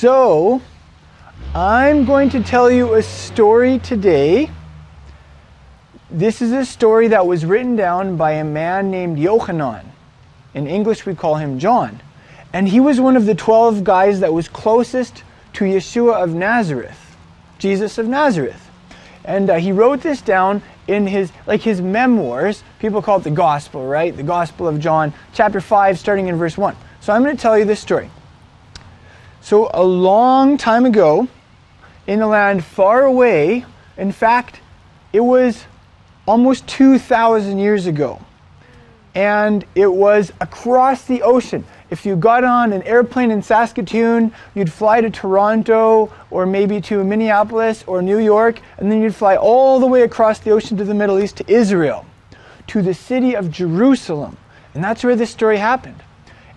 So, I'm going to tell you a story today. This is a story that was written down by a man named Yochanan. In English, we call him John. And he was one of the 12 guys that was closest to Yeshua of Nazareth, Jesus of Nazareth. And uh, he wrote this down in his like his memoirs. People call it the gospel, right? The Gospel of John, chapter 5 starting in verse 1. So I'm going to tell you this story. So a long time ago, in a land far away, in fact, it was almost 2,000 years ago. And it was across the ocean. If you got on an airplane in Saskatoon, you'd fly to Toronto or maybe to Minneapolis or New York, and then you'd fly all the way across the ocean to the Middle East to Israel, to the city of Jerusalem. And that's where this story happened.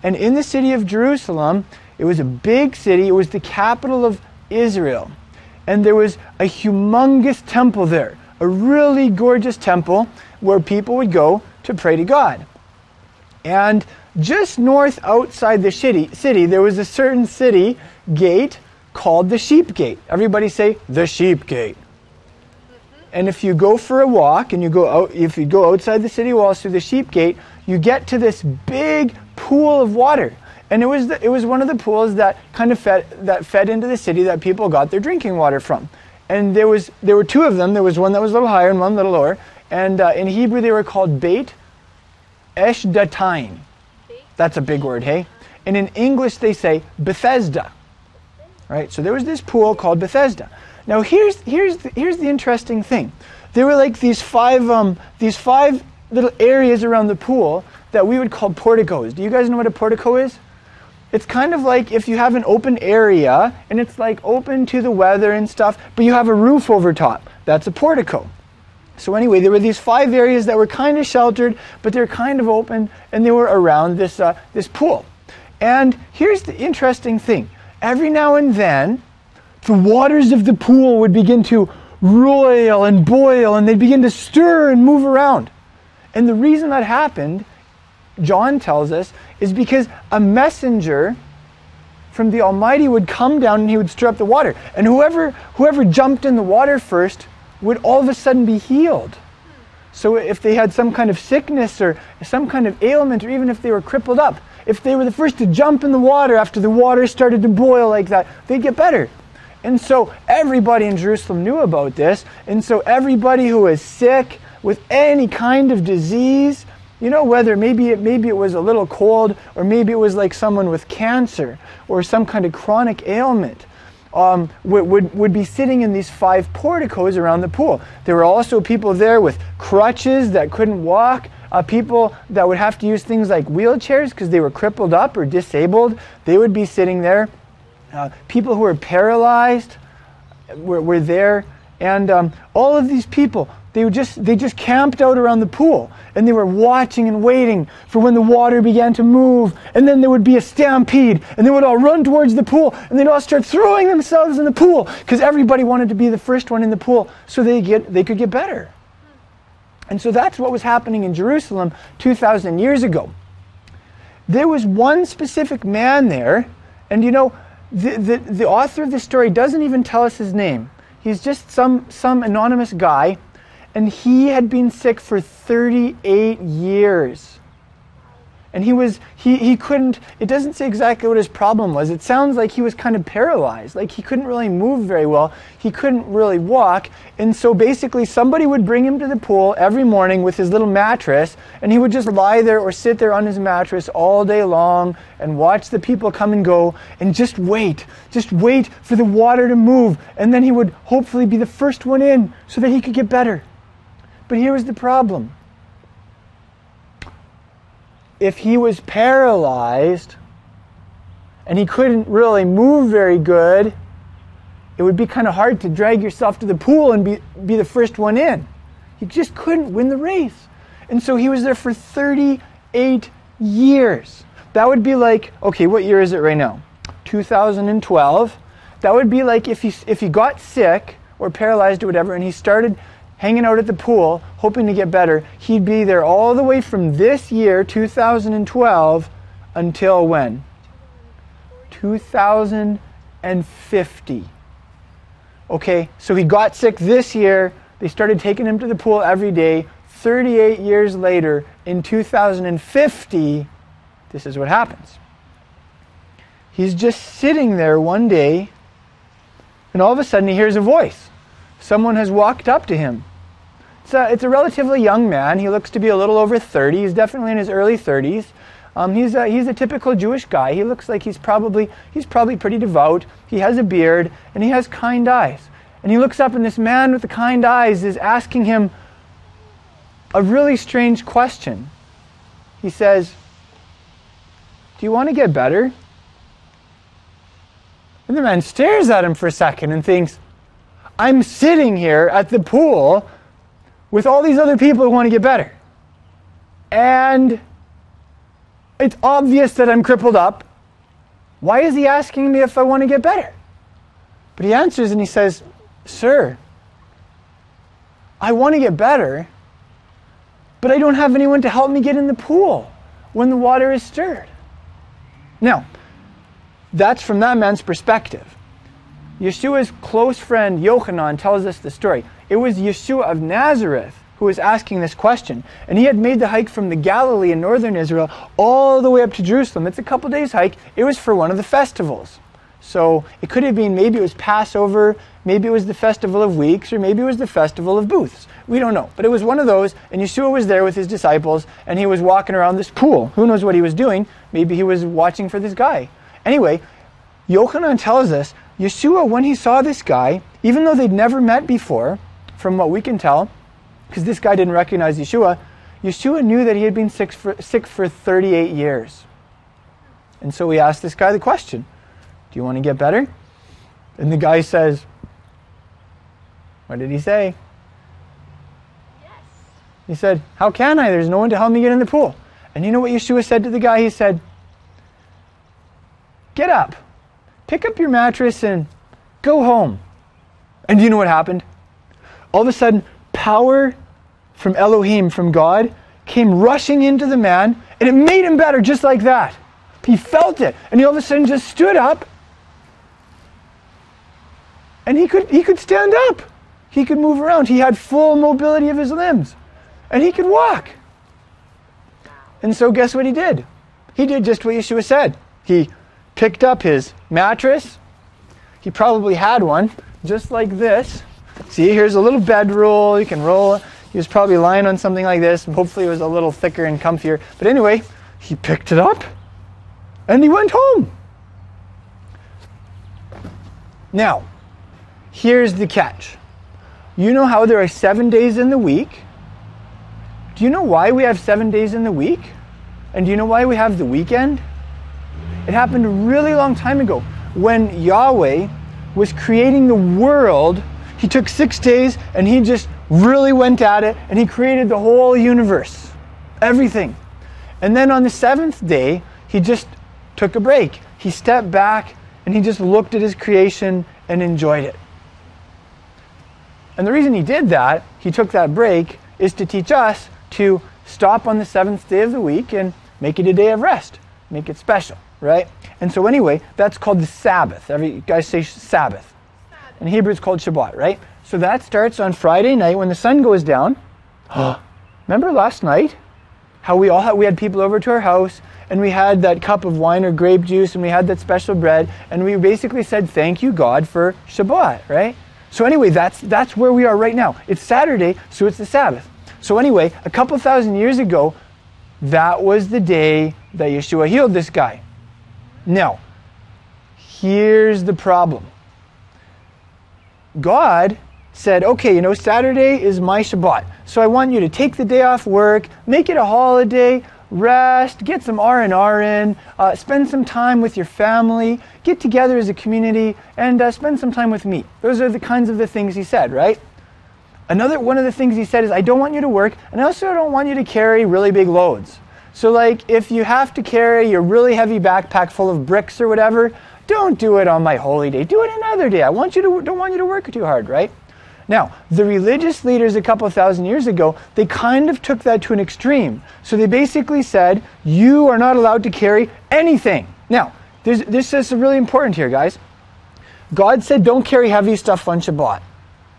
And in the city of Jerusalem, it was a big city, it was the capital of Israel. And there was a humongous temple there, a really gorgeous temple where people would go to pray to God. And just north outside the city, city, there was a certain city gate called the Sheep Gate. Everybody say the Sheep Gate. And if you go for a walk and you go out, if you go outside the city walls through the Sheep Gate, you get to this big pool of water. And it was, the, it was one of the pools that kind of fed, that fed into the city that people got their drinking water from. And there, was, there were two of them. There was one that was a little higher and one a little lower. And uh, in Hebrew, they were called Beit Eshdatain. That's a big word, hey? And in English, they say Bethesda. Right? So there was this pool called Bethesda. Now, here's, here's, the, here's the interesting thing. There were like these five, um, these five little areas around the pool that we would call porticos. Do you guys know what a portico is? It's kind of like if you have an open area and it's like open to the weather and stuff, but you have a roof over top. That's a portico. So anyway, there were these five areas that were kind of sheltered, but they're kind of open, and they were around this uh, this pool. And here's the interesting thing: every now and then, the waters of the pool would begin to roil and boil, and they'd begin to stir and move around. And the reason that happened, John tells us, is because a messenger from the Almighty would come down and he would stir up the water. And whoever whoever jumped in the water first would all of a sudden be healed. So if they had some kind of sickness or some kind of ailment, or even if they were crippled up, if they were the first to jump in the water after the water started to boil like that, they'd get better. And so everybody in Jerusalem knew about this. And so everybody who was sick with any kind of disease, you know, whether maybe it, maybe it was a little cold or maybe it was like someone with cancer or some kind of chronic ailment, um, would, would, would be sitting in these five porticos around the pool. There were also people there with crutches that couldn't walk, uh, people that would have to use things like wheelchairs because they were crippled up or disabled. They would be sitting there. Uh, people who were paralyzed were, were there. And um, all of these people they just they just camped out around the pool and they were watching and waiting for when the water began to move and then there would be a stampede and they would all run towards the pool and they'd all start throwing themselves in the pool because everybody wanted to be the first one in the pool so they get they could get better. And so that's what was happening in Jerusalem 2000 years ago. There was one specific man there and you know the, the, the author of the story doesn't even tell us his name. He's just some some anonymous guy and he had been sick for 38 years. And he was, he, he couldn't, it doesn't say exactly what his problem was. It sounds like he was kind of paralyzed. Like he couldn't really move very well. He couldn't really walk. And so basically, somebody would bring him to the pool every morning with his little mattress, and he would just lie there or sit there on his mattress all day long and watch the people come and go and just wait. Just wait for the water to move. And then he would hopefully be the first one in so that he could get better. But here was the problem. If he was paralyzed and he couldn't really move very good, it would be kind of hard to drag yourself to the pool and be, be the first one in. He just couldn't win the race. And so he was there for 38 years. That would be like, okay, what year is it right now? 2012. That would be like if he, if he got sick or paralyzed or whatever and he started hanging out at the pool, hoping to get better. He'd be there all the way from this year, 2012, until when? 2050. Okay, so he got sick this year. They started taking him to the pool every day. 38 years later, in 2050, this is what happens. He's just sitting there one day, and all of a sudden he hears a voice. Someone has walked up to him. It's a, it's a relatively young man. He looks to be a little over 30. He's definitely in his early 30s. Um, he's, a, he's a typical Jewish guy. He looks like he's probably, he's probably pretty devout. He has a beard, and he has kind eyes. And he looks up, and this man with the kind eyes is asking him a really strange question. He says, Do you want to get better? And the man stares at him for a second and thinks, I'm sitting here at the pool with all these other people who want to get better. And it's obvious that I'm crippled up. Why is he asking me if I want to get better? But he answers and he says, Sir, I want to get better, but I don't have anyone to help me get in the pool when the water is stirred. Now, that's from that man's perspective. Yeshua's close friend Yochanan tells us the story. It was Yeshua of Nazareth who was asking this question. And he had made the hike from the Galilee in northern Israel all the way up to Jerusalem. It's a couple days hike. It was for one of the festivals. So it could have been maybe it was Passover, maybe it was the Festival of Weeks, or maybe it was the Festival of Booths. We don't know. But it was one of those, and Yeshua was there with his disciples, and he was walking around this pool. Who knows what he was doing? Maybe he was watching for this guy. Anyway, Yochanan tells us Yeshua, when he saw this guy, even though they'd never met before, from what we can tell, because this guy didn't recognize Yeshua, Yeshua knew that he had been sick for, sick for 38 years. And so he asked this guy the question Do you want to get better? And the guy says, What did he say? Yes. He said, How can I? There's no one to help me get in the pool. And you know what Yeshua said to the guy? He said, Get up, pick up your mattress, and go home. And do you know what happened? All of a sudden, power from Elohim, from God, came rushing into the man, and it made him better just like that. He felt it, and he all of a sudden just stood up, and he could, he could stand up. He could move around. He had full mobility of his limbs, and he could walk. And so, guess what he did? He did just what Yeshua said. He picked up his mattress. He probably had one, just like this. See, here's a little bedroll. You can roll. He was probably lying on something like this, hopefully it was a little thicker and comfier. But anyway, he picked it up and he went home. Now, here's the catch. You know how there are seven days in the week? Do you know why we have seven days in the week? And do you know why we have the weekend? It happened a really long time ago when Yahweh was creating the world. He took six days and he just really went at it and he created the whole universe, everything. And then on the seventh day, he just took a break. He stepped back and he just looked at his creation and enjoyed it. And the reason he did that, he took that break, is to teach us to stop on the seventh day of the week and make it a day of rest, make it special, right? And so, anyway, that's called the Sabbath. Every guys say Sabbath. In Hebrew, it's called Shabbat, right? So that starts on Friday night when the sun goes down. Remember last night how we all had, we had people over to our house and we had that cup of wine or grape juice and we had that special bread and we basically said thank you God for Shabbat, right? So anyway, that's that's where we are right now. It's Saturday, so it's the Sabbath. So anyway, a couple thousand years ago, that was the day that Yeshua healed this guy. Now, here's the problem. God said, okay, you know, Saturday is my Shabbat. So I want you to take the day off work, make it a holiday, rest, get some R&R in, uh, spend some time with your family, get together as a community, and uh, spend some time with me. Those are the kinds of the things he said, right? Another one of the things he said is, I don't want you to work, and I also don't want you to carry really big loads. So, like, if you have to carry your really heavy backpack full of bricks or whatever, don't do it on my holy day. Do it another day. I want you to don't want you to work too hard, right? Now, the religious leaders a couple thousand years ago, they kind of took that to an extreme. So they basically said, you are not allowed to carry anything. Now, this is really important here, guys. God said don't carry heavy stuff on Shabbat.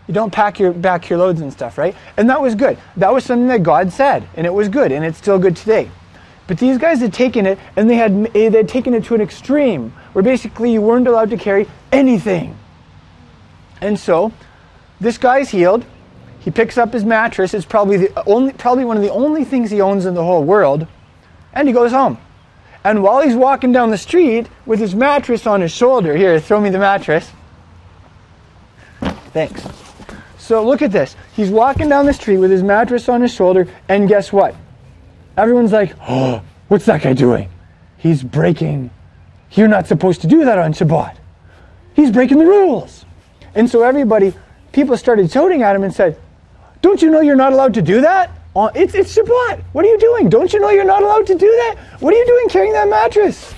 You don't pack your back your loads and stuff, right? And that was good. That was something that God said, and it was good, and it's still good today. But these guys had taken it, and they had eh, they had taken it to an extreme, where basically you weren't allowed to carry anything. And so, this guy's healed. He picks up his mattress. It's probably the only, probably one of the only things he owns in the whole world, and he goes home. And while he's walking down the street with his mattress on his shoulder, here, throw me the mattress. Thanks. So look at this. He's walking down the street with his mattress on his shoulder, and guess what? Everyone's like, oh, what's that guy doing? He's breaking. You're not supposed to do that on Shabbat. He's breaking the rules. And so everybody, people started shouting at him and said, Don't you know you're not allowed to do that? Uh, it's, it's Shabbat. What are you doing? Don't you know you're not allowed to do that? What are you doing carrying that mattress?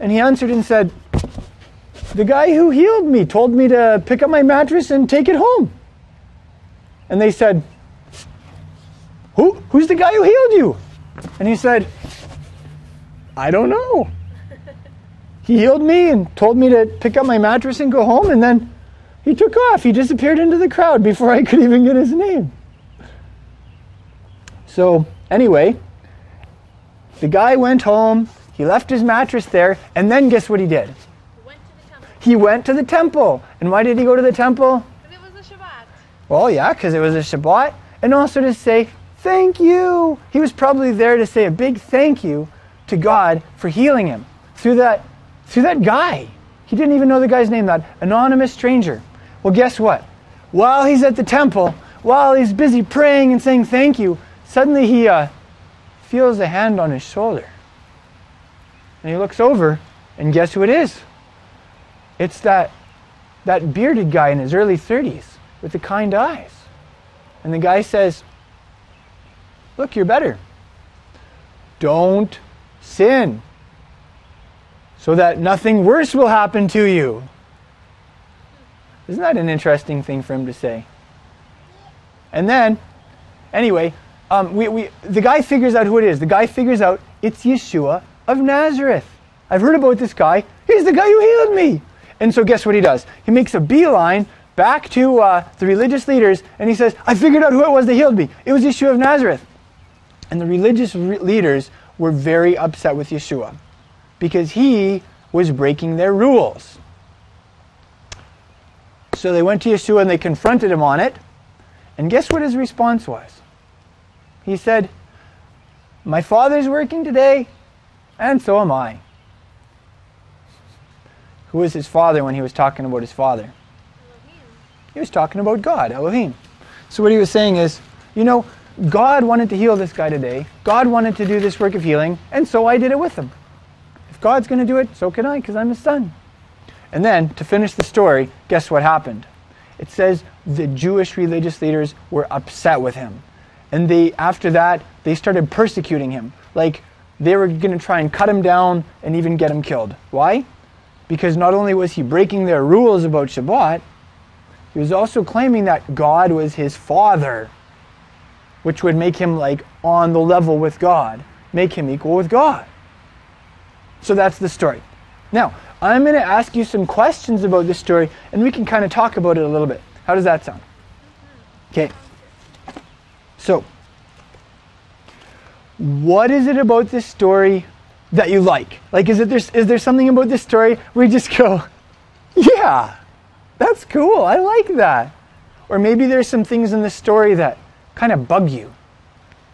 And he answered and said, The guy who healed me told me to pick up my mattress and take it home. And they said, Who, Who's the guy who healed you? And he said, I don't know. He healed me and told me to pick up my mattress and go home, and then he took off. He disappeared into the crowd before I could even get his name. So, anyway, the guy went home, he left his mattress there, and then guess what he did? Went to the temple. He went to the temple. And why did he go to the temple? Because it was a Shabbat. Well, yeah, because it was a Shabbat, and also to say thank you. He was probably there to say a big thank you to God for healing him through that, through that guy. He didn't even know the guy's name, that anonymous stranger. Well, guess what? While he's at the temple, while he's busy praying and saying thank you, suddenly he uh, feels a hand on his shoulder. And he looks over, and guess who it is? It's that, that bearded guy in his early 30s with the kind eyes. And the guy says, Look, you're better. Don't sin so that nothing worse will happen to you. Isn't that an interesting thing for him to say? And then, anyway, um, we, we, the guy figures out who it is. The guy figures out it's Yeshua of Nazareth. I've heard about this guy. He's the guy who healed me. And so, guess what he does? He makes a beeline back to uh, the religious leaders and he says, I figured out who it was that healed me. It was Yeshua of Nazareth. And the religious re- leaders were very upset with Yeshua because he was breaking their rules. So they went to Yeshua and they confronted him on it. And guess what his response was? He said, My father's working today, and so am I. Who was his father when he was talking about his father? He was talking about God, Elohim. So what he was saying is, you know, God wanted to heal this guy today. God wanted to do this work of healing, and so I did it with him. If God's going to do it, so can I, because I'm his son. And then, to finish the story, guess what happened? It says the Jewish religious leaders were upset with him. And they, after that, they started persecuting him. Like, they were going to try and cut him down and even get him killed. Why? Because not only was he breaking their rules about Shabbat, he was also claiming that God was his father, which would make him like on the level with God, make him equal with God. So that's the story. Now, I'm going to ask you some questions about this story, and we can kind of talk about it a little bit. How does that sound? Okay. So, what is it about this story that you like? Like, is, it there, is there something about this story where you just go, yeah, that's cool, I like that? Or maybe there's some things in the story that kind of bug you.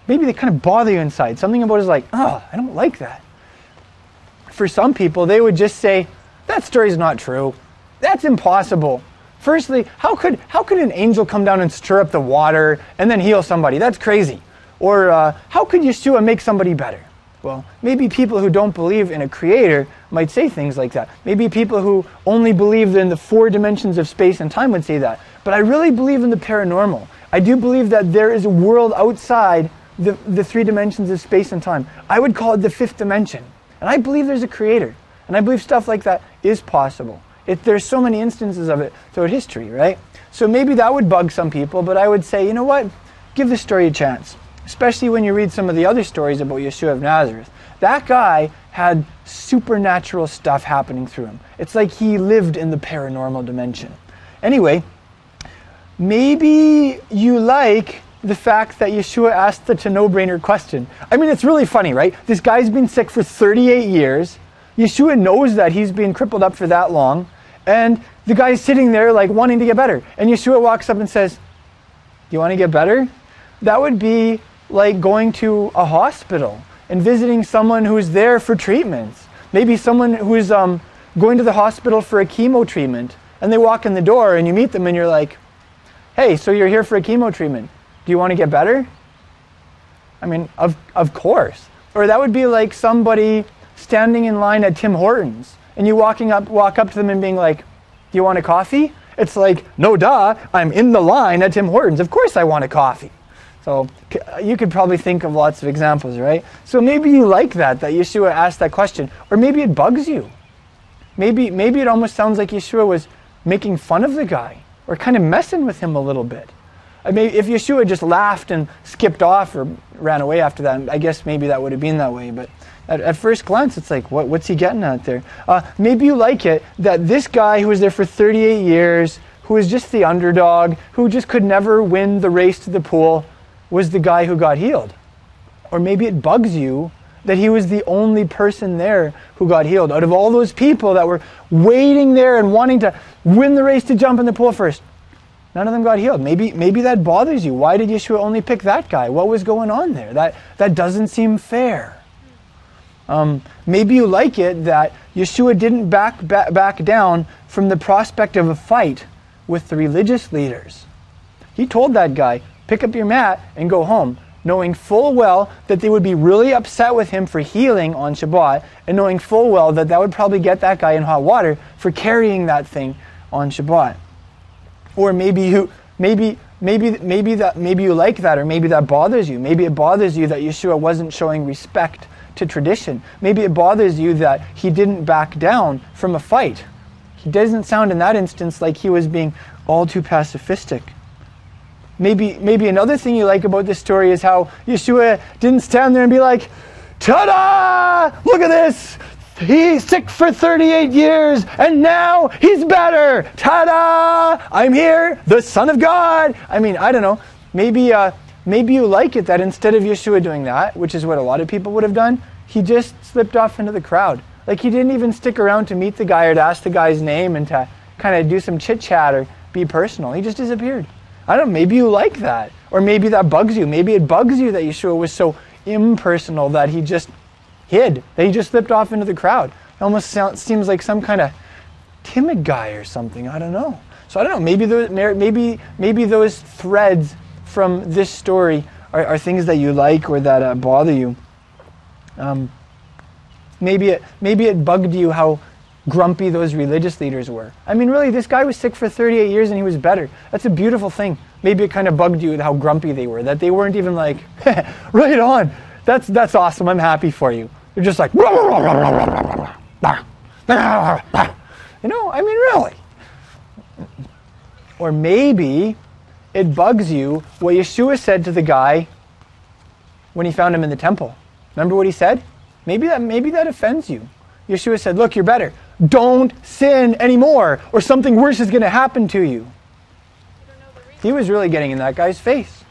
Maybe they kind of bother you inside. Something about it is like, oh, I don't like that. For some people, they would just say, that story's not true. That's impossible. Firstly, how could, how could an angel come down and stir up the water and then heal somebody? That's crazy. Or uh, how could Yeshua make somebody better? Well, maybe people who don't believe in a creator might say things like that. Maybe people who only believe in the four dimensions of space and time would say that. But I really believe in the paranormal. I do believe that there is a world outside the, the three dimensions of space and time. I would call it the fifth dimension. And I believe there's a creator. And I believe stuff like that is possible. It, there's so many instances of it throughout history, right? So maybe that would bug some people, but I would say, you know what? Give the story a chance. Especially when you read some of the other stories about Yeshua of Nazareth. That guy had supernatural stuff happening through him. It's like he lived in the paranormal dimension. Anyway, maybe you like the fact that Yeshua asked the to no brainer question. I mean, it's really funny, right? This guy's been sick for 38 years. Yeshua knows that he's been crippled up for that long. And the guy's sitting there, like, wanting to get better. And Yeshua walks up and says, Do You want to get better? That would be like going to a hospital and visiting someone who's there for treatments. Maybe someone who's um, going to the hospital for a chemo treatment. And they walk in the door and you meet them and you're like, Hey, so you're here for a chemo treatment. Do you want to get better? I mean, of, of course. Or that would be like somebody standing in line at Tim Hortons and you walking up, walk up to them and being like, Do you want a coffee? It's like, no duh, I'm in the line at Tim Hortons. Of course I want a coffee. So you could probably think of lots of examples, right? So maybe you like that, that Yeshua asked that question. Or maybe it bugs you. Maybe, maybe it almost sounds like Yeshua was making fun of the guy or kind of messing with him a little bit. I mean, if Yeshua just laughed and skipped off or ran away after that, I guess maybe that would have been that way. But at, at first glance, it's like, what, what's he getting at there? Uh, maybe you like it that this guy who was there for 38 years, who was just the underdog, who just could never win the race to the pool, was the guy who got healed. Or maybe it bugs you that he was the only person there who got healed. Out of all those people that were waiting there and wanting to win the race to jump in the pool first, none of them got healed. Maybe, maybe that bothers you. Why did Yeshua only pick that guy? What was going on there? That, that doesn't seem fair. Um, maybe you like it that Yeshua didn't back, back, back down from the prospect of a fight with the religious leaders. He told that guy, pick up your mat and go home, knowing full well that they would be really upset with him for healing on Shabbat, and knowing full well that that would probably get that guy in hot water for carrying that thing on Shabbat. Or maybe you, maybe, maybe, maybe that, maybe you like that, or maybe that bothers you. Maybe it bothers you that Yeshua wasn't showing respect to tradition. Maybe it bothers you that he didn't back down from a fight. He doesn't sound in that instance like he was being all too pacifistic. Maybe, maybe another thing you like about this story is how Yeshua didn't stand there and be like, ta da! Look at this! He's sick for 38 years and now he's better! Ta da! I'm here, the Son of God! I mean, I don't know. Maybe, uh, maybe you like it that instead of Yeshua doing that, which is what a lot of people would have done, he just slipped off into the crowd. Like he didn't even stick around to meet the guy or to ask the guy's name and to kind of do some chit chat or be personal. He just disappeared. I don't know, maybe you like that. Or maybe that bugs you. Maybe it bugs you that Yeshua was so impersonal that he just hid, that he just slipped off into the crowd. It almost sounds, seems like some kind of timid guy or something. I don't know. So I don't know. Maybe those, maybe, maybe those threads from this story are, are things that you like or that uh, bother you. Um, maybe, it, maybe it bugged you how grumpy those religious leaders were. I mean, really, this guy was sick for 38 years and he was better. That's a beautiful thing. Maybe it kind of bugged you how grumpy they were, that they weren't even like, right on, that's, that's awesome, I'm happy for you. They're just like, you know, I mean, really. Or maybe it bugs you what Yeshua said to the guy when he found him in the temple. Remember what he said? Maybe that, maybe that offends you. Yeshua said, Look, you're better. Don't sin anymore, or something worse is going to happen to you. He was really getting in that guy's face.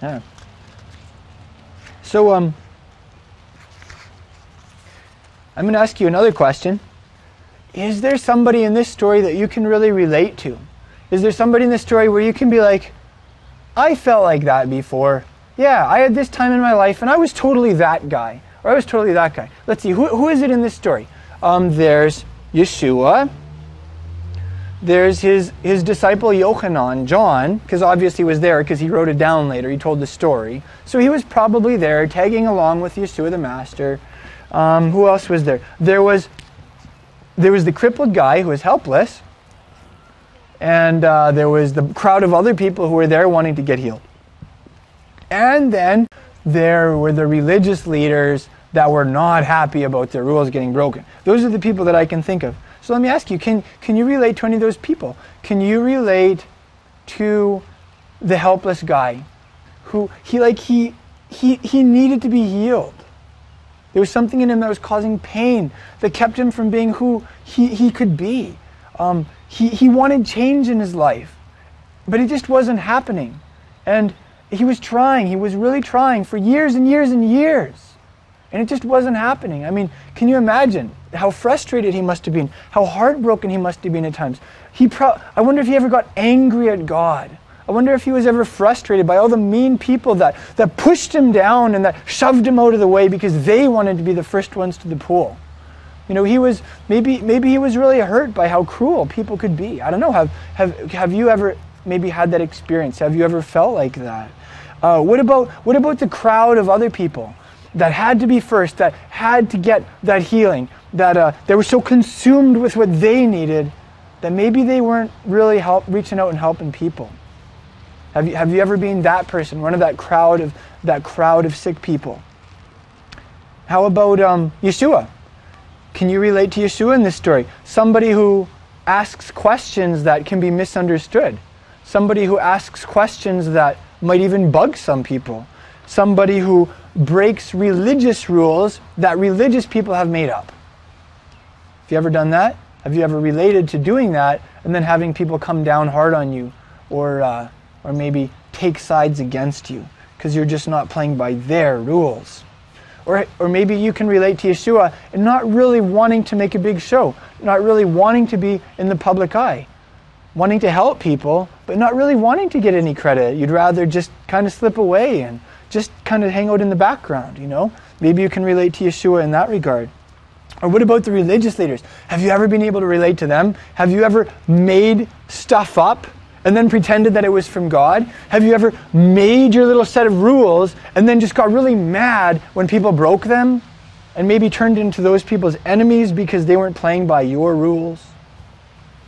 Yeah. So, um, I'm going to ask you another question. Is there somebody in this story that you can really relate to? Is there somebody in this story where you can be like, I felt like that before? Yeah, I had this time in my life and I was totally that guy. Or I was totally that guy. Let's see, who, who is it in this story? Um, there's Yeshua. There's his, his disciple Yochanan, John, because obviously he was there because he wrote it down later. He told the story. So he was probably there tagging along with Yeshua the Master. Um, who else was there? There was, there was the crippled guy who was helpless. And uh, there was the crowd of other people who were there wanting to get healed. And then there were the religious leaders that were not happy about their rules getting broken. Those are the people that I can think of. So let me ask you, can, can you relate to any of those people? Can you relate to the helpless guy who he like he he he needed to be healed. There was something in him that was causing pain, that kept him from being who he, he could be. Um, he, he wanted change in his life, but it just wasn't happening. And he was trying, he was really trying for years and years and years. And it just wasn't happening. I mean, can you imagine how frustrated he must have been, how heartbroken he must have been at times? He pro- I wonder if he ever got angry at God. I wonder if he was ever frustrated by all the mean people that, that pushed him down and that shoved him out of the way because they wanted to be the first ones to the pool. You know, he was maybe maybe he was really hurt by how cruel people could be. I don't know. Have have have you ever maybe had that experience? Have you ever felt like that? Uh, what about what about the crowd of other people that had to be first, that had to get that healing, that uh, they were so consumed with what they needed that maybe they weren't really help, reaching out and helping people? Have you, have you ever been that person, one of that crowd of that crowd of sick people? How about um, Yeshua? Can you relate to Yeshua in this story? Somebody who asks questions that can be misunderstood. Somebody who asks questions that might even bug some people. Somebody who breaks religious rules that religious people have made up. Have you ever done that? Have you ever related to doing that and then having people come down hard on you or uh, or maybe take sides against you because you're just not playing by their rules. Or, or maybe you can relate to Yeshua and not really wanting to make a big show, not really wanting to be in the public eye, wanting to help people, but not really wanting to get any credit. You'd rather just kind of slip away and just kind of hang out in the background, you know? Maybe you can relate to Yeshua in that regard. Or what about the religious leaders? Have you ever been able to relate to them? Have you ever made stuff up and then pretended that it was from God? Have you ever made your little set of rules and then just got really mad when people broke them and maybe turned into those people's enemies because they weren't playing by your rules?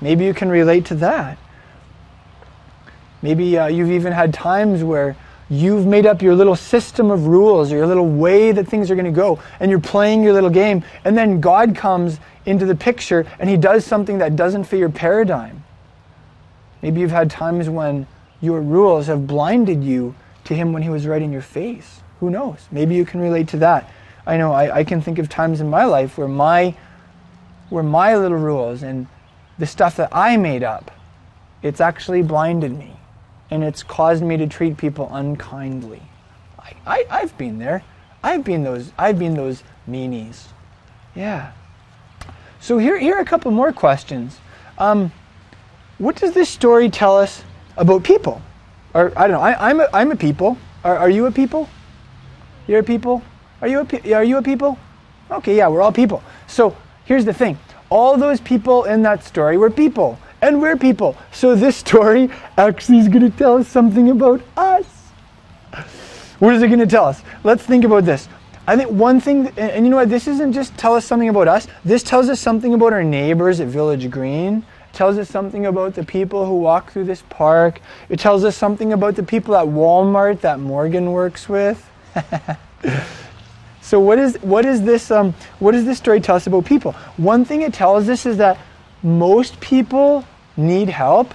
Maybe you can relate to that. Maybe uh, you've even had times where you've made up your little system of rules or your little way that things are going to go and you're playing your little game and then God comes into the picture and he does something that doesn't fit your paradigm Maybe you've had times when your rules have blinded you to Him when He was right in your face. Who knows? Maybe you can relate to that. I know I, I can think of times in my life where my where my little rules and the stuff that I made up, it's actually blinded me. And it's caused me to treat people unkindly. I, I, I've been there. I've been those I've been those meanies. Yeah. So here, here are a couple more questions. Um, what does this story tell us about people? Or I don't know. I, am a, I'm a people. Are, are you a people? You're a people. Are you a are you a people? Okay, yeah, we're all people. So here's the thing. All those people in that story were people, and we're people. So this story actually is going to tell us something about us. What is it going to tell us? Let's think about this. I think one thing, and you know what, this isn't just tell us something about us. This tells us something about our neighbors at Village Green tells us something about the people who walk through this park. It tells us something about the people at Walmart that Morgan works with. so what is what is this um, what does this story tell us about people? One thing it tells us is that most people need help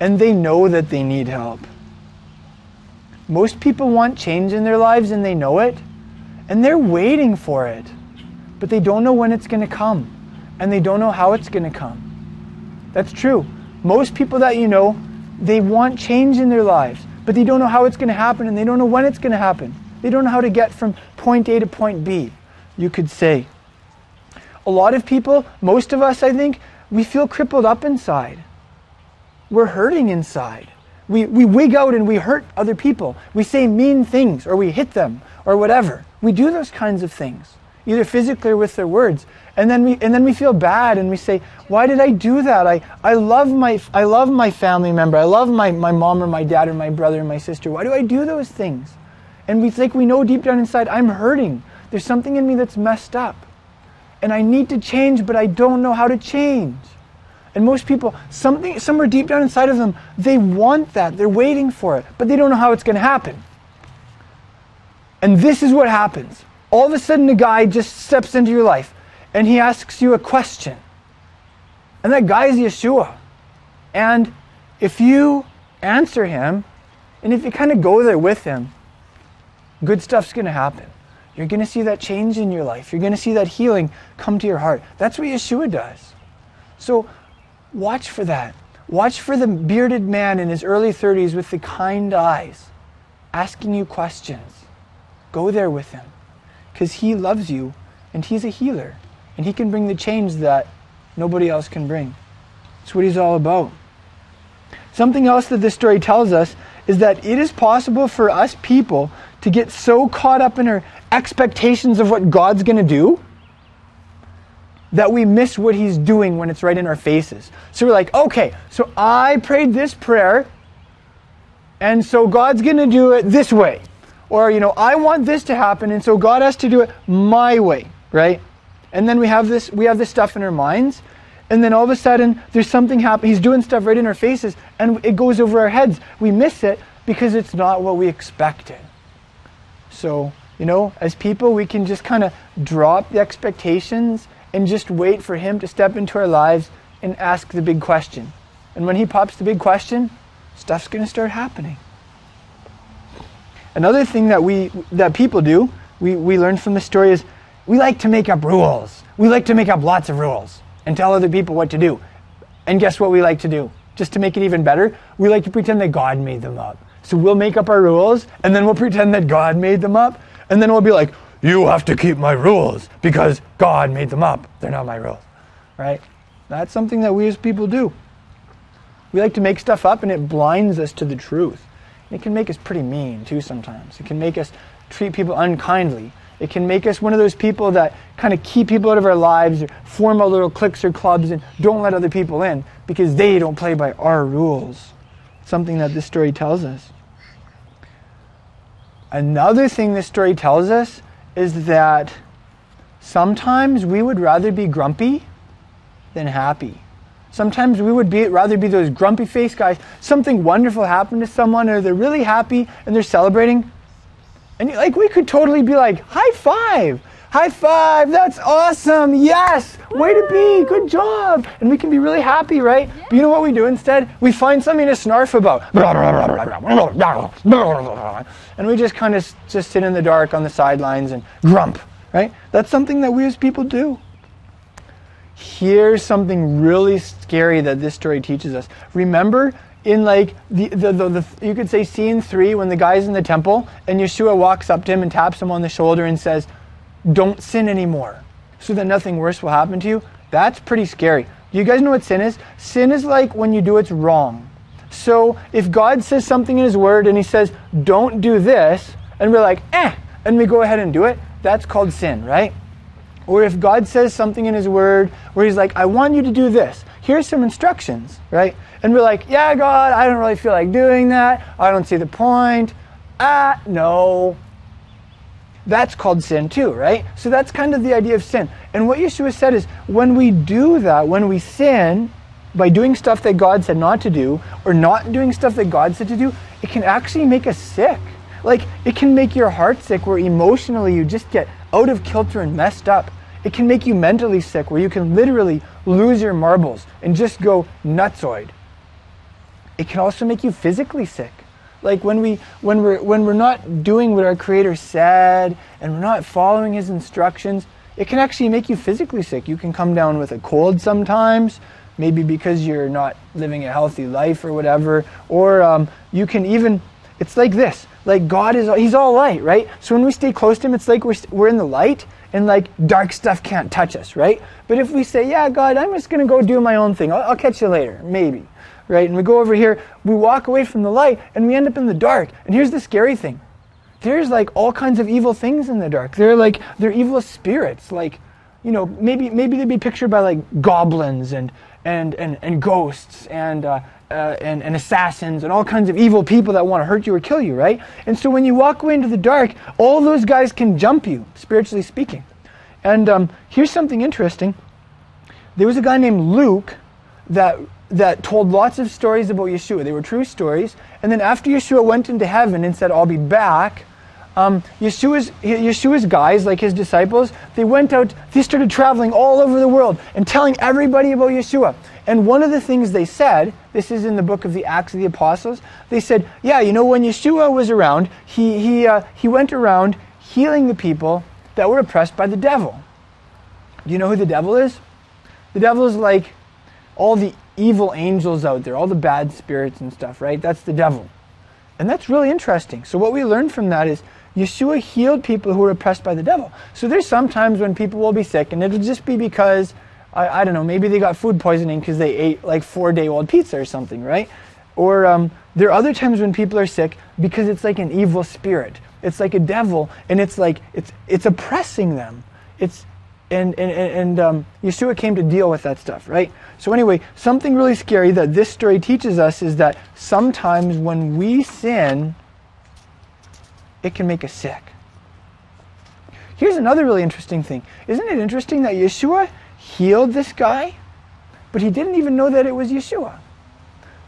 and they know that they need help. Most people want change in their lives and they know it and they're waiting for it. But they don't know when it's going to come and they don't know how it's going to come. That's true. Most people that you know, they want change in their lives, but they don't know how it's going to happen and they don't know when it's going to happen. They don't know how to get from point A to point B, you could say. A lot of people, most of us, I think, we feel crippled up inside. We're hurting inside. We, we wig out and we hurt other people. We say mean things or we hit them or whatever. We do those kinds of things, either physically or with their words. And then we and then we feel bad and we say, why did I do that? I, I love my I love my family member. I love my, my mom or my dad or my brother or my sister. Why do I do those things? And we think we know deep down inside, I'm hurting. There's something in me that's messed up. And I need to change, but I don't know how to change. And most people, something somewhere deep down inside of them, they want that. They're waiting for it, but they don't know how it's going to happen. And this is what happens. All of a sudden, a guy just steps into your life and he asks you a question. And that guy is Yeshua. And if you answer him, and if you kind of go there with him, good stuff's going to happen. You're going to see that change in your life. You're going to see that healing come to your heart. That's what Yeshua does. So watch for that. Watch for the bearded man in his early 30s with the kind eyes asking you questions. Go there with him because he loves you and he's a healer and he can bring the change that nobody else can bring. That's what he's all about. Something else that this story tells us is that it is possible for us people to get so caught up in our expectations of what God's going to do that we miss what he's doing when it's right in our faces. So we're like, okay, so I prayed this prayer, and so God's going to do it this way. Or, you know, I want this to happen, and so God has to do it my way, right? And then we have this we have this stuff in our minds, and then all of a sudden there's something happening. He's doing stuff right in our faces, and it goes over our heads. We miss it because it's not what we expected. So, you know, as people, we can just kind of drop the expectations and just wait for Him to step into our lives and ask the big question. And when He pops the big question, stuff's going to start happening. Another thing that we that people do, we, we learn from the story is we like to make up rules. We like to make up lots of rules and tell other people what to do. And guess what we like to do? Just to make it even better, we like to pretend that God made them up. So we'll make up our rules and then we'll pretend that God made them up. And then we'll be like, you have to keep my rules because God made them up. They're not my rules. Right? That's something that we as people do. We like to make stuff up and it blinds us to the truth. It can make us pretty mean too sometimes. It can make us treat people unkindly. It can make us one of those people that kind of keep people out of our lives or form our little cliques or clubs and don't let other people in because they don't play by our rules. Something that this story tells us. Another thing this story tells us is that sometimes we would rather be grumpy than happy. Sometimes we would be, rather be those grumpy face guys. Something wonderful happened to someone, or they're really happy and they're celebrating. And like we could totally be like, high five, high five, that's awesome, yes, way to be, good job. And we can be really happy, right? But you know what we do instead? We find something to snarf about. And we just kind of just sit in the dark on the sidelines and grump, right? That's something that we as people do. Here's something really scary that this story teaches us. Remember in like the, the, the, the, you could say scene three when the guy's in the temple and Yeshua walks up to him and taps him on the shoulder and says, Don't sin anymore, so that nothing worse will happen to you. That's pretty scary. Do you guys know what sin is? Sin is like when you do what's wrong. So if God says something in His Word and He says, Don't do this, and we're like, eh, and we go ahead and do it, that's called sin, right? Or if God says something in His Word where He's like, I want you to do this, here's some instructions, right? And we're like, yeah, God, I don't really feel like doing that. I don't see the point. Ah, no. That's called sin too, right? So that's kind of the idea of sin. And what Yeshua said is when we do that, when we sin by doing stuff that God said not to do, or not doing stuff that God said to do, it can actually make us sick. Like, it can make your heart sick where emotionally you just get out of kilter and messed up. It can make you mentally sick where you can literally lose your marbles and just go nutsoid. It can also make you physically sick. Like when we when we're when we're not doing what our creator said and we're not following his instructions, it can actually make you physically sick. You can come down with a cold sometimes, maybe because you're not living a healthy life or whatever. Or um, you can even it's like this. Like God is he's all light, right? So when we stay close to him, it's like we're we're in the light and like dark stuff can't touch us, right? But if we say, "Yeah, God, I'm just going to go do my own thing. I'll, I'll catch you later," maybe right? And we go over here, we walk away from the light, and we end up in the dark. And here's the scary thing there's like all kinds of evil things in the dark. They're like, they're evil spirits. Like, you know, maybe, maybe they'd be pictured by like goblins and, and, and, and ghosts and, uh, uh, and, and assassins and all kinds of evil people that want to hurt you or kill you, right? And so when you walk away into the dark, all those guys can jump you, spiritually speaking. And um, here's something interesting. There was a guy named Luke that that told lots of stories about Yeshua. They were true stories. And then after Yeshua went into heaven and said, I'll be back, um, Yeshua's, Yeshua's guys, like his disciples, they went out, they started traveling all over the world and telling everybody about Yeshua. And one of the things they said, this is in the book of the Acts of the Apostles, they said, yeah, you know, when Yeshua was around, he, he, uh, he went around healing the people that were oppressed by the devil. Do you know who the devil is? The devil is like all the evil angels out there, all the bad spirits and stuff, right? That's the devil. And that's really interesting. So, what we learned from that is Yeshua healed people who were oppressed by the devil. So, there's sometimes when people will be sick, and it'll just be because, I, I don't know, maybe they got food poisoning because they ate like four day old pizza or something, right? Or um, there are other times when people are sick because it's like an evil spirit. It's like a devil, and it's like it's it's oppressing them. It's and and and um, Yeshua came to deal with that stuff, right? So anyway, something really scary that this story teaches us is that sometimes when we sin, it can make us sick. Here's another really interesting thing. Isn't it interesting that Yeshua healed this guy, but he didn't even know that it was Yeshua?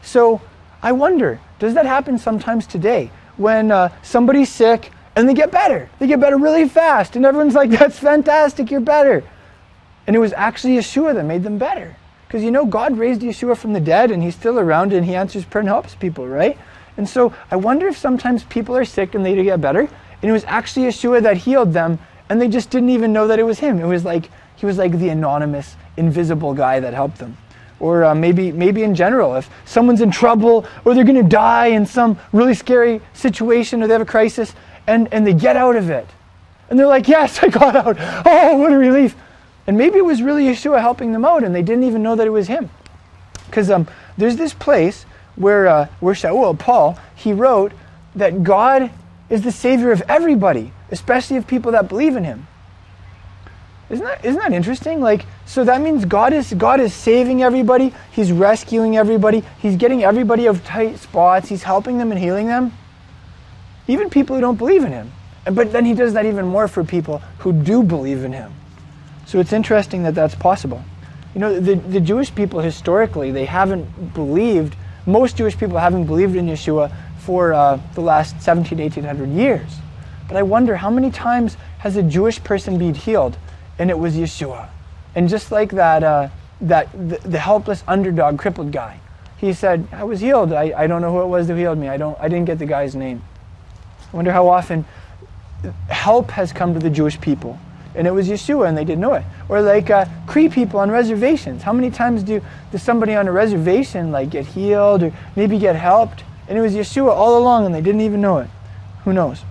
So I wonder, does that happen sometimes today when uh, somebody's sick and they get better? They get better really fast, and everyone's like, that's fantastic, you're better. And it was actually Yeshua that made them better. Because you know, God raised Yeshua from the dead, and he's still around, and he answers prayer and helps people, right? And so I wonder if sometimes people are sick and they get better, and it was actually Yeshua that healed them, and they just didn't even know that it was him. It was like he was like the anonymous, invisible guy that helped them or uh, maybe maybe in general if someone's in trouble or they're going to die in some really scary situation or they have a crisis and, and they get out of it and they're like yes i got out oh what a relief and maybe it was really yeshua helping them out and they didn't even know that it was him because um, there's this place where uh, where shaul paul he wrote that god is the savior of everybody especially of people that believe in him isn't that, isn't that interesting? Like, so that means God is, God is saving everybody. He's rescuing everybody. He's getting everybody out of tight spots. He's helping them and healing them. Even people who don't believe in Him. But then He does that even more for people who do believe in Him. So it's interesting that that's possible. You know, the, the Jewish people historically, they haven't believed, most Jewish people haven't believed in Yeshua for uh, the last 17, 1800 years. But I wonder how many times has a Jewish person been healed and it was Yeshua. And just like that, uh, that the, the, helpless underdog crippled guy, he said, "I was healed. I, I don't know who it was that healed me. I don't. I didn't get the guy's name." I wonder how often help has come to the Jewish people, and it was Yeshua, and they didn't know it. Or like uh, Cree people on reservations. How many times do does somebody on a reservation like get healed or maybe get helped, and it was Yeshua all along, and they didn't even know it? Who knows?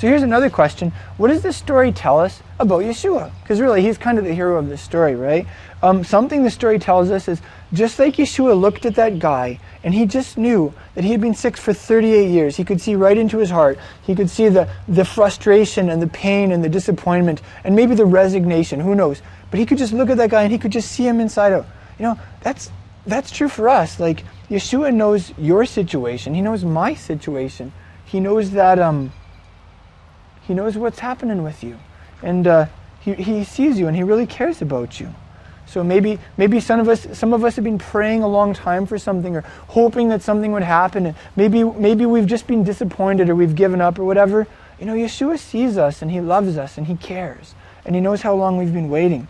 So here's another question. What does this story tell us about Yeshua? Because really, he's kind of the hero of this story, right? Um, something the story tells us is just like Yeshua looked at that guy and he just knew that he had been sick for 38 years. He could see right into his heart. He could see the, the frustration and the pain and the disappointment and maybe the resignation. Who knows? But he could just look at that guy and he could just see him inside out. You know, that's, that's true for us. Like, Yeshua knows your situation, he knows my situation. He knows that. Um, he knows what's happening with you. And uh, he, he sees you and he really cares about you. So maybe maybe some of us some of us have been praying a long time for something or hoping that something would happen. And maybe maybe we've just been disappointed or we've given up or whatever. You know, Yeshua sees us and he loves us and he cares. And he knows how long we've been waiting.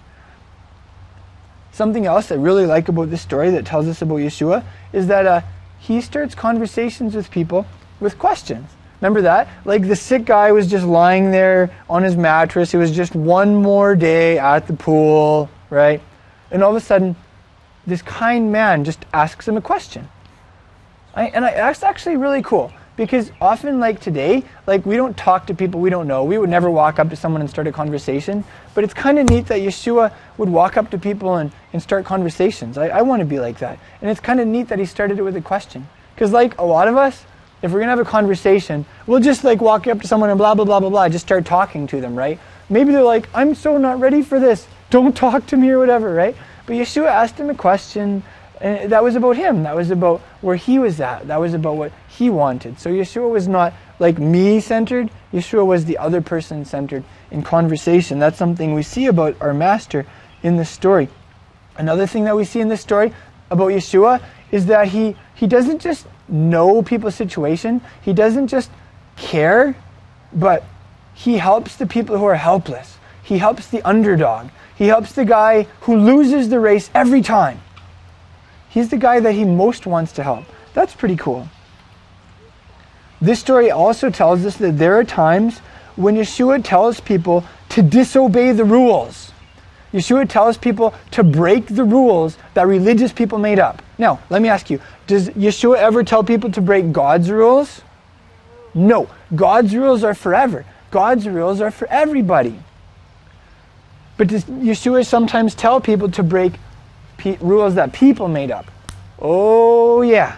Something else I really like about this story that tells us about Yeshua is that uh, he starts conversations with people with questions. Remember that? Like the sick guy was just lying there on his mattress. It was just one more day at the pool, right? And all of a sudden, this kind man just asks him a question. I, and I, that's actually really cool because often, like today, like we don't talk to people we don't know. We would never walk up to someone and start a conversation. But it's kind of neat that Yeshua would walk up to people and, and start conversations. I, I want to be like that. And it's kind of neat that he started it with a question. Because, like a lot of us, if we're gonna have a conversation, we'll just like walk up to someone and blah blah blah blah blah, just start talking to them, right? Maybe they're like, I'm so not ready for this. Don't talk to me or whatever, right? But Yeshua asked him a question, and that was about him. That was about where he was at. That was about what he wanted. So Yeshua was not like me centered. Yeshua was the other person centered in conversation. That's something we see about our master in this story. Another thing that we see in this story about Yeshua is that he he doesn't just know people's situation. He doesn't just care, but he helps the people who are helpless. He helps the underdog. He helps the guy who loses the race every time. He's the guy that he most wants to help. That's pretty cool. This story also tells us that there are times when Yeshua tells people to disobey the rules. Yeshua tells people to break the rules that religious people made up. Now, let me ask you does Yeshua ever tell people to break God's rules? No. God's rules are forever, God's rules are for everybody. But does Yeshua sometimes tell people to break pe- rules that people made up? Oh, yeah.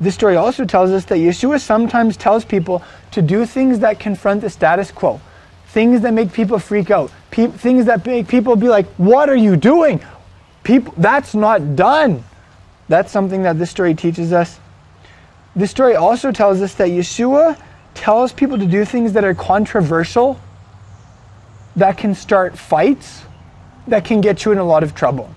This story also tells us that Yeshua sometimes tells people to do things that confront the status quo, things that make people freak out, pe- things that make people be like, What are you doing? People, that's not done. That's something that this story teaches us. This story also tells us that Yeshua tells people to do things that are controversial, that can start fights, that can get you in a lot of trouble.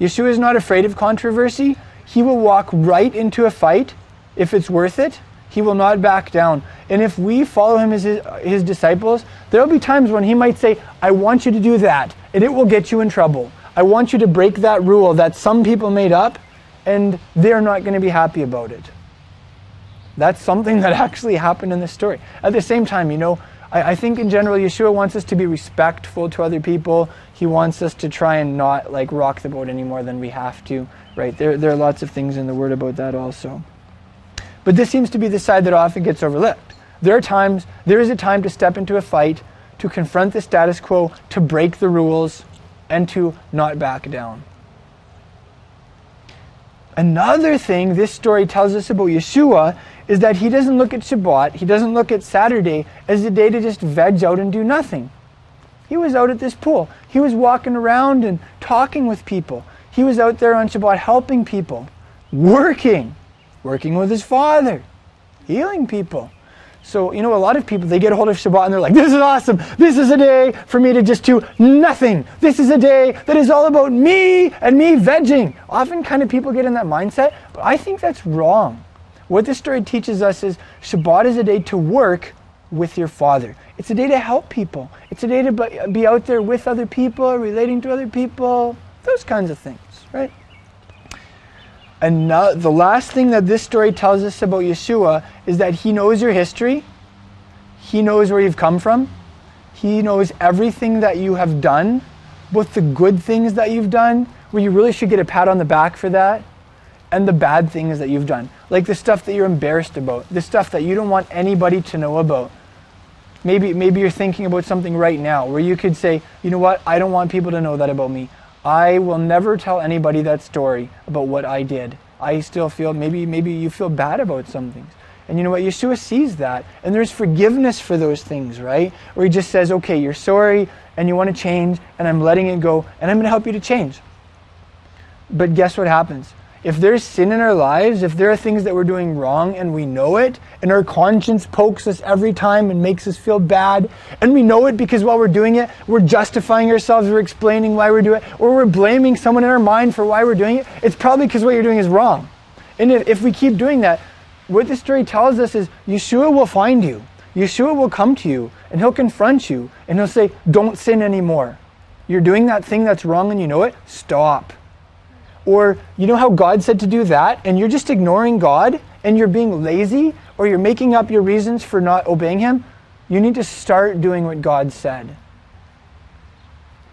Yeshua is not afraid of controversy. He will walk right into a fight if it's worth it. He will not back down. And if we follow him as his, his disciples, there will be times when he might say, I want you to do that, and it will get you in trouble. I want you to break that rule that some people made up, and they're not going to be happy about it. That's something that actually happened in this story. At the same time, you know, I, I think in general, Yeshua wants us to be respectful to other people. He wants us to try and not like rock the boat any more than we have to, right? There, there are lots of things in the Word about that also. But this seems to be the side that often gets overlooked. There are times, there is a time to step into a fight, to confront the status quo, to break the rules, and to not back down. Another thing this story tells us about Yeshua is that he doesn't look at Shabbat, he doesn't look at Saturday as a day to just veg out and do nothing. He was out at this pool. He was walking around and talking with people. He was out there on Shabbat helping people, working, working with his father, healing people. So, you know, a lot of people, they get a hold of Shabbat and they're like, this is awesome. This is a day for me to just do nothing. This is a day that is all about me and me vegging. Often, kind of people get in that mindset, but I think that's wrong. What this story teaches us is Shabbat is a day to work with your Father. It's a day to help people. It's a day to be out there with other people, relating to other people, those kinds of things, right? And the last thing that this story tells us about Yeshua is that he knows your history, he knows where you've come from, he knows everything that you have done, both the good things that you've done, where you really should get a pat on the back for that, and the bad things that you've done. Like the stuff that you're embarrassed about, the stuff that you don't want anybody to know about. Maybe, maybe you're thinking about something right now where you could say, you know what, I don't want people to know that about me. I will never tell anybody that story about what I did. I still feel maybe maybe you feel bad about some things. And you know what? Yeshua sees that. And there's forgiveness for those things, right? Where he just says, okay, you're sorry and you want to change, and I'm letting it go, and I'm going to help you to change. But guess what happens? If there's sin in our lives, if there are things that we're doing wrong and we know it, and our conscience pokes us every time and makes us feel bad, and we know it because while we're doing it, we're justifying ourselves, we're explaining why we're doing it, or we're blaming someone in our mind for why we're doing it, it's probably because what you're doing is wrong. And if, if we keep doing that, what this story tells us is Yeshua will find you. Yeshua will come to you and he'll confront you and he'll say, Don't sin anymore. You're doing that thing that's wrong and you know it? Stop. Or you know how God said to do that, and you're just ignoring God and you're being lazy or you're making up your reasons for not obeying Him? You need to start doing what God said.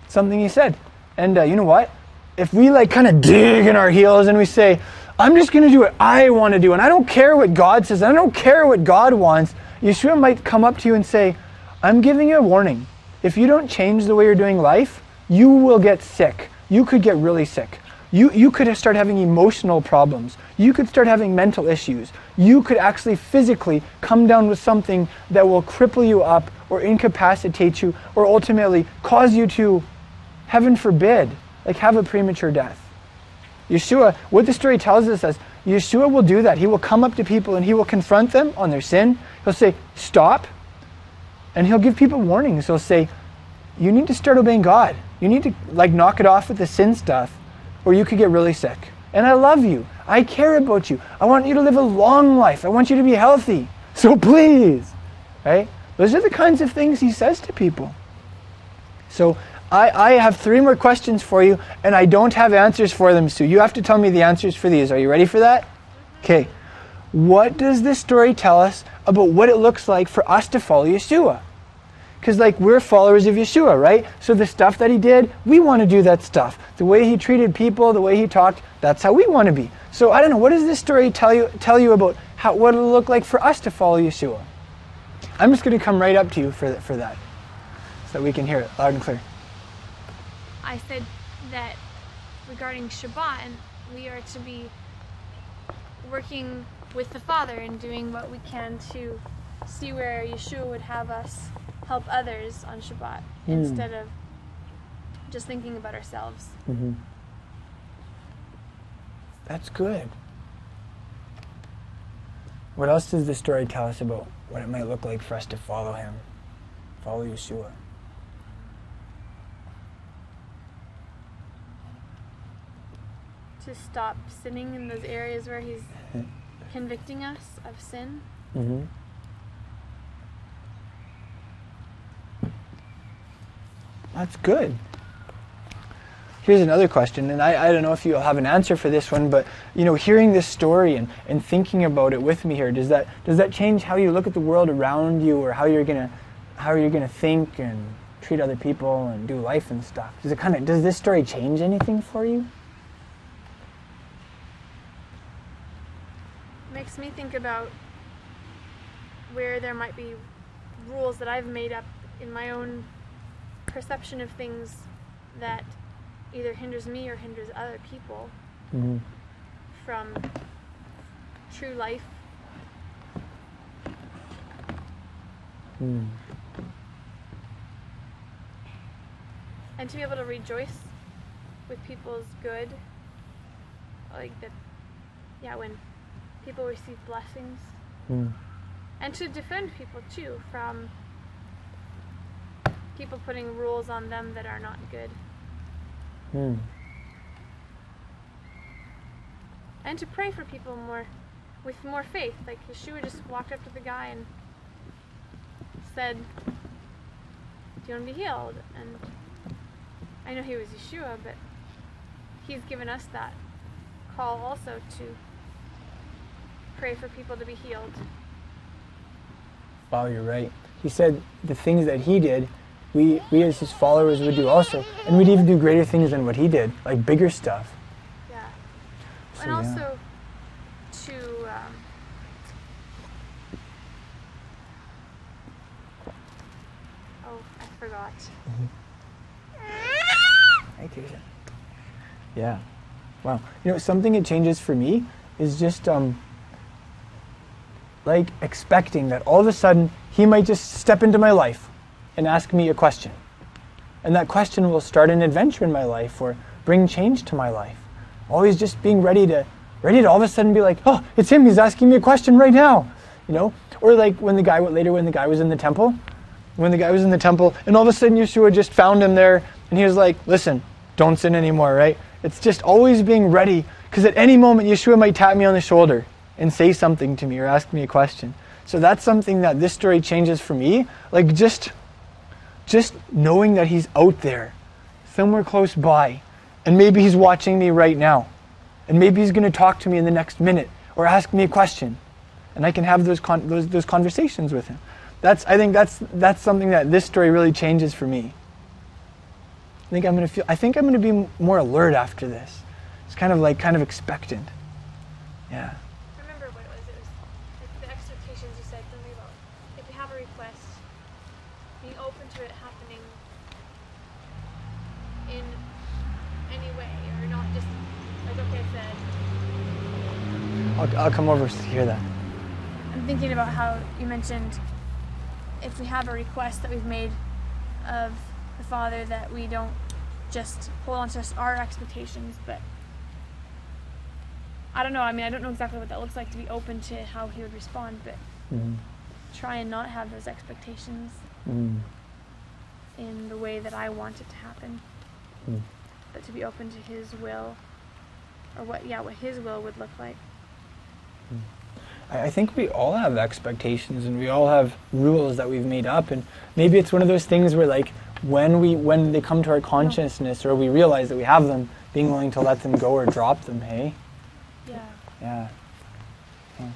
Something He said. And uh, you know what? If we like kind of dig in our heels and we say, I'm just going to do what I want to do, and I don't care what God says, and I don't care what God wants, Yeshua might come up to you and say, I'm giving you a warning. If you don't change the way you're doing life, you will get sick. You could get really sick. You, you could start having emotional problems. You could start having mental issues. You could actually physically come down with something that will cripple you up or incapacitate you or ultimately cause you to, heaven forbid, like have a premature death. Yeshua, what the story tells us is Yeshua will do that. He will come up to people and he will confront them on their sin. He'll say, Stop. And he'll give people warnings. He'll say, You need to start obeying God. You need to like knock it off with the sin stuff or you could get really sick. And I love you. I care about you. I want you to live a long life. I want you to be healthy. So please, right? Those are the kinds of things he says to people. So I, I have three more questions for you, and I don't have answers for them, so you have to tell me the answers for these. Are you ready for that? Okay. What does this story tell us about what it looks like for us to follow Yeshua. Because, like, we're followers of Yeshua, right? So the stuff that he did, we want to do that stuff. The way he treated people, the way he talked, that's how we want to be. So I don't know, what does this story tell you, tell you about how, what it'll look like for us to follow Yeshua? I'm just going to come right up to you for, th- for that so that we can hear it loud and clear. I said that regarding Shabbat, and we are to be working with the Father and doing what we can to see where Yeshua would have us help others on Shabbat instead of just thinking about ourselves. That's good. What else does this story tell us about what it might look like for us to follow him, follow Yeshua? To stop sinning in those areas where He's convicting us of sin. Mm-hmm. That's good. Here's another question, and I, I don't know if you'll have an answer for this one, but you know, hearing this story and, and thinking about it with me here, does that does that change how you look at the world around you or how you're gonna how you're gonna think and treat other people and do life and stuff? Does it kinda does this story change anything for you? makes me think about where there might be rules that I've made up in my own perception of things that either hinders me or hinders other people Mm-hmm. from true life. Mm. And to be able to rejoice with people's good. Like that, yeah, when people receive blessings. Mm. and to defend people too from people putting rules on them that are not good Mm. and to pray for people more with more faith like yeshua just walked up to the guy and said do you want to be healed and i know he was yeshua but he's given us that call also to pray for people to be healed Wow, you're right. He said the things that he did, we, we as his followers would do also. And we'd even do greater things than what he did, like bigger stuff. Yeah. So, and yeah. also to um, oh, I forgot. Thank you. Yeah. Wow. You know, something that changes for me is just um, like expecting that all of a sudden he might just step into my life and ask me a question. And that question will start an adventure in my life or bring change to my life. Always just being ready to ready to all of a sudden be like, "Oh, it's him. He's asking me a question right now." You know? Or like when the guy later when the guy was in the temple, when the guy was in the temple and all of a sudden Yeshua just found him there and he was like, "Listen, don't sin anymore, right?" It's just always being ready because at any moment Yeshua might tap me on the shoulder and say something to me or ask me a question. So that's something that this story changes for me. Like just just knowing that he's out there, somewhere close by, and maybe he's watching me right now. And maybe he's going to talk to me in the next minute or ask me a question. And I can have those, con- those, those conversations with him. That's, I think that's, that's something that this story really changes for me. I think I'm going to feel, I think I'm going to be more alert after this. It's kind of like, kind of expectant. Yeah. I remember what it was. It was like the expectations you said something about if you have a request, being open to it happening in any way, or not just like okay, I said. I'll, I'll come over to hear that. I'm thinking about how you mentioned if we have a request that we've made of the Father that we don't just hold on to our expectations, but I don't know. I mean, I don't know exactly what that looks like to be open to how He would respond, but Mm. try and not have those expectations Mm. in the way that I want it to happen, Mm. but to be open to His will, or what, yeah, what His will would look like. I I think we all have expectations and we all have rules that we've made up and maybe it's one of those things where like when we when they come to our consciousness or we realize that we have them being willing to let them go or drop them hey Yeah. yeah, yeah.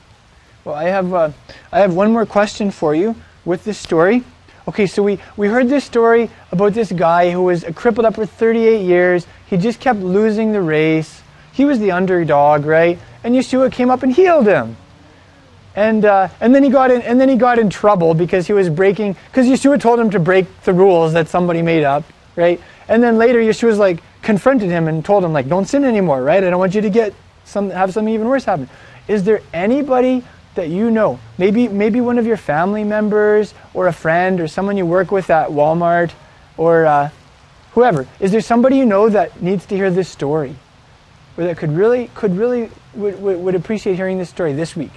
Well, I have uh, I have one more question for you with this story. Okay, so we, we heard this story about this guy who was crippled up for 38 years. He just kept losing the race. He was the underdog, right? And Yeshua came up and healed him. And, uh, and then he got in and then he got in trouble because he was breaking because Yeshua told him to break the rules that somebody made up, right? And then later Yeshua's like confronted him and told him like don't sin anymore, right? I don't want you to get some have something even worse happen. Is there anybody that you know, maybe maybe one of your family members or a friend or someone you work with at Walmart or uh, whoever, is there somebody you know that needs to hear this story, or that could really could really would, would, would appreciate hearing this story this week?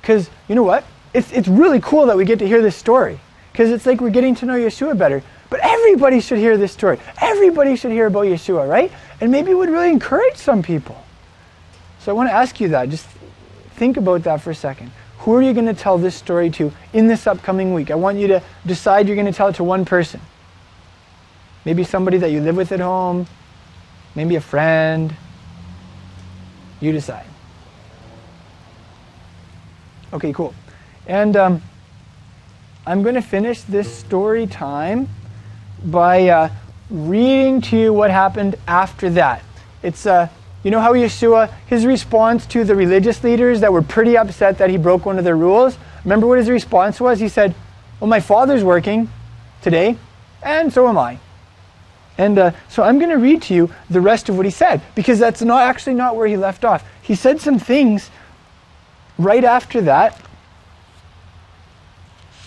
Because you know what, it's it's really cool that we get to hear this story because it's like we're getting to know Yeshua better. But everybody should hear this story. Everybody should hear about Yeshua, right? And maybe it would really encourage some people. So I want to ask you that. Just Think about that for a second. Who are you going to tell this story to in this upcoming week? I want you to decide you're going to tell it to one person. Maybe somebody that you live with at home, maybe a friend. You decide. Okay, cool. And um, I'm going to finish this story time by uh, reading to you what happened after that. It's uh, you know how Yeshua, his response to the religious leaders that were pretty upset that he broke one of their rules? Remember what his response was? He said, Well, my father's working today, and so am I. And uh, so I'm going to read to you the rest of what he said, because that's not actually not where he left off. He said some things right after that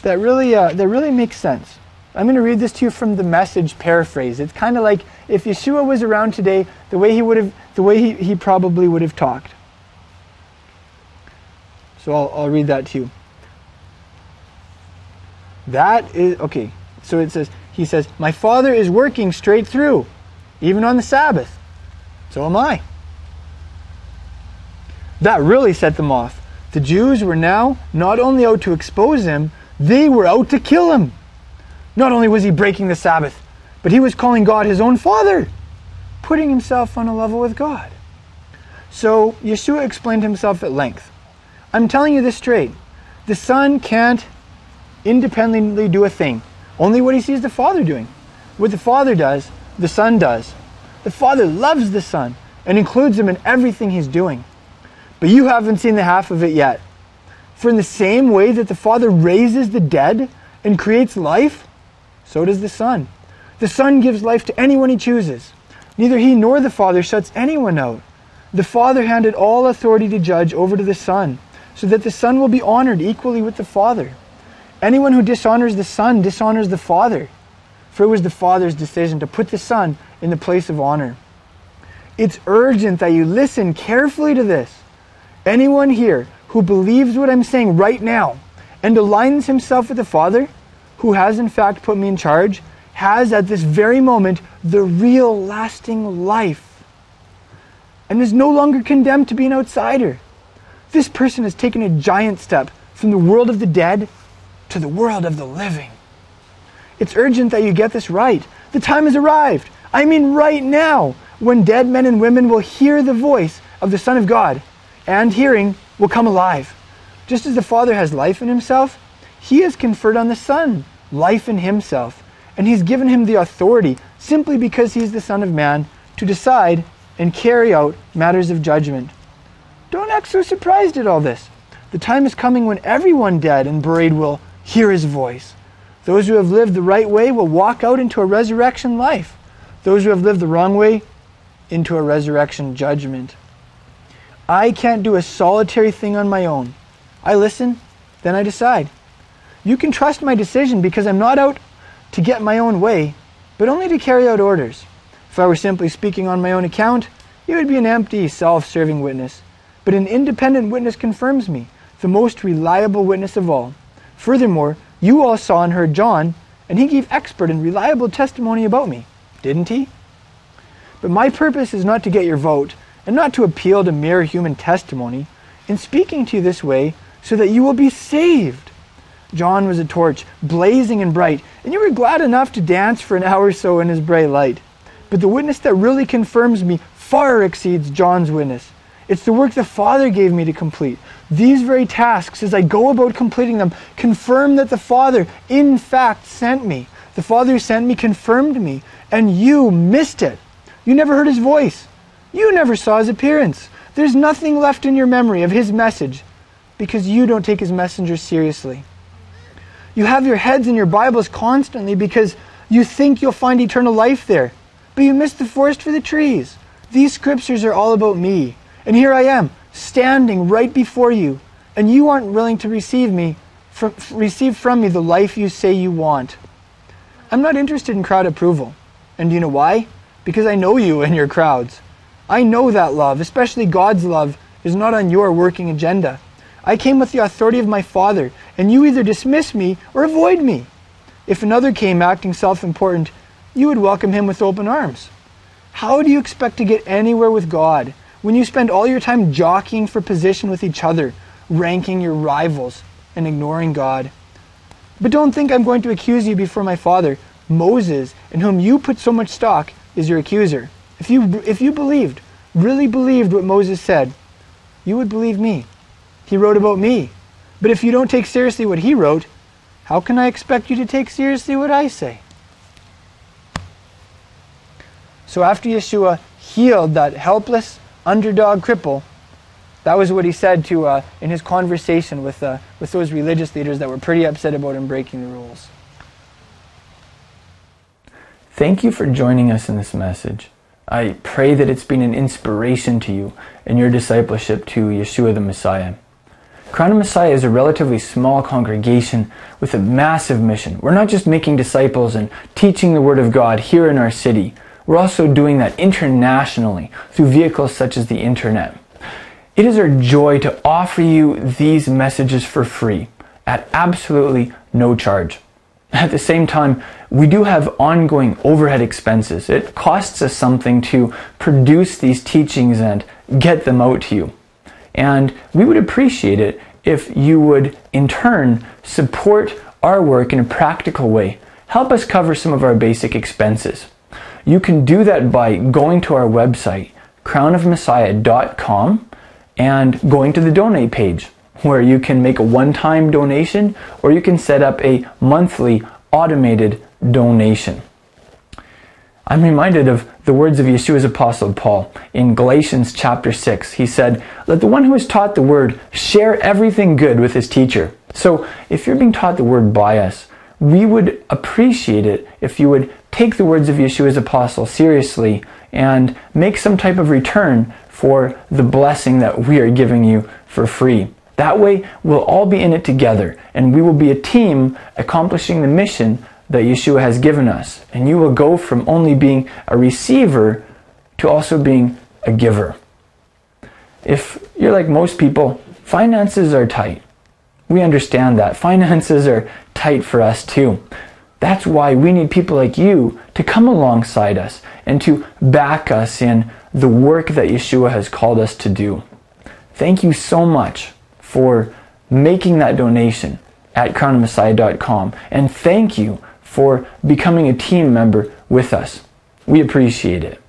that really, uh, that really make sense. I'm going to read this to you from the message paraphrase. It's kind of like if Yeshua was around today, the way he would have, the way he, he probably would have talked. So I'll, I'll read that to you. That is, okay, so it says, he says, My father is working straight through, even on the Sabbath. So am I. That really set them off. The Jews were now not only out to expose him, they were out to kill him. Not only was he breaking the Sabbath, but he was calling God his own father, putting himself on a level with God. So Yeshua explained himself at length. I'm telling you this straight. The Son can't independently do a thing. Only what he sees the Father doing. What the Father does, the Son does. The Father loves the Son and includes him in everything he's doing. But you haven't seen the half of it yet. For in the same way that the Father raises the dead and creates life, so does the Son. The Son gives life to anyone he chooses. Neither he nor the Father shuts anyone out. The Father handed all authority to judge over to the Son, so that the Son will be honored equally with the Father. Anyone who dishonors the Son dishonors the Father, for it was the Father's decision to put the Son in the place of honor. It's urgent that you listen carefully to this. Anyone here who believes what I'm saying right now and aligns himself with the Father, who has in fact put me in charge, has at this very moment the real lasting life and is no longer condemned to be an outsider. This person has taken a giant step from the world of the dead to the world of the living. It's urgent that you get this right. The time has arrived. I mean, right now, when dead men and women will hear the voice of the Son of God, and hearing will come alive. Just as the Father has life in himself, he has conferred on the Son life in himself and he's given him the authority simply because he's the Son of Man to decide and carry out matters of judgment. Don't act so surprised at all this. The time is coming when everyone dead and buried will hear his voice. Those who have lived the right way will walk out into a resurrection life. Those who have lived the wrong way, into a resurrection judgment. I can't do a solitary thing on my own. I listen, then I decide. You can trust my decision because I'm not out to get my own way, but only to carry out orders. If I were simply speaking on my own account, it would be an empty, self serving witness. But an independent witness confirms me, the most reliable witness of all. Furthermore, you all saw and heard John, and he gave expert and reliable testimony about me, didn't he? But my purpose is not to get your vote, and not to appeal to mere human testimony, in speaking to you this way, so that you will be saved. John was a torch, blazing and bright, and you were glad enough to dance for an hour or so in his bright light. But the witness that really confirms me far exceeds John's witness. It's the work the Father gave me to complete. These very tasks, as I go about completing them, confirm that the Father, in fact, sent me. The Father who sent me confirmed me, and you missed it. You never heard his voice. You never saw his appearance. There's nothing left in your memory of his message because you don't take his messenger seriously. You have your heads in your Bibles constantly because you think you'll find eternal life there, but you miss the forest for the trees. These scriptures are all about me, and here I am, standing right before you, and you aren't willing to receive me, receive from me the life you say you want. I'm not interested in crowd approval. And do you know why? Because I know you and your crowds. I know that love, especially God's love, is not on your working agenda. I came with the authority of my Father, and you either dismiss me or avoid me. If another came acting self important, you would welcome him with open arms. How do you expect to get anywhere with God when you spend all your time jockeying for position with each other, ranking your rivals, and ignoring God? But don't think I'm going to accuse you before my Father. Moses, in whom you put so much stock, is your accuser. If you, if you believed, really believed what Moses said, you would believe me. He wrote about me. But if you don't take seriously what he wrote, how can I expect you to take seriously what I say? So after Yeshua healed that helpless underdog cripple, that was what he said to uh, in his conversation with uh, with those religious leaders that were pretty upset about him breaking the rules. Thank you for joining us in this message. I pray that it's been an inspiration to you in your discipleship to Yeshua the Messiah. Crown of Messiah is a relatively small congregation with a massive mission. We're not just making disciples and teaching the Word of God here in our city. We're also doing that internationally through vehicles such as the internet. It is our joy to offer you these messages for free at absolutely no charge. At the same time, we do have ongoing overhead expenses. It costs us something to produce these teachings and get them out to you. And we would appreciate it if you would, in turn, support our work in a practical way. Help us cover some of our basic expenses. You can do that by going to our website, crownofmessiah.com, and going to the donate page where you can make a one time donation or you can set up a monthly automated donation. I'm reminded of the words of Yeshua's apostle Paul in Galatians chapter 6. He said, Let the one who is taught the word share everything good with his teacher. So if you're being taught the word by us, we would appreciate it if you would take the words of Yeshua's apostle seriously and make some type of return for the blessing that we are giving you for free. That way, we'll all be in it together and we will be a team accomplishing the mission that Yeshua has given us. And you will go from only being a receiver to also being a giver. If you're like most people, finances are tight. We understand that. Finances are tight for us too. That's why we need people like you to come alongside us and to back us in the work that Yeshua has called us to do. Thank you so much for making that donation at crownofmessiah.com and thank you for becoming a team member with us. We appreciate it.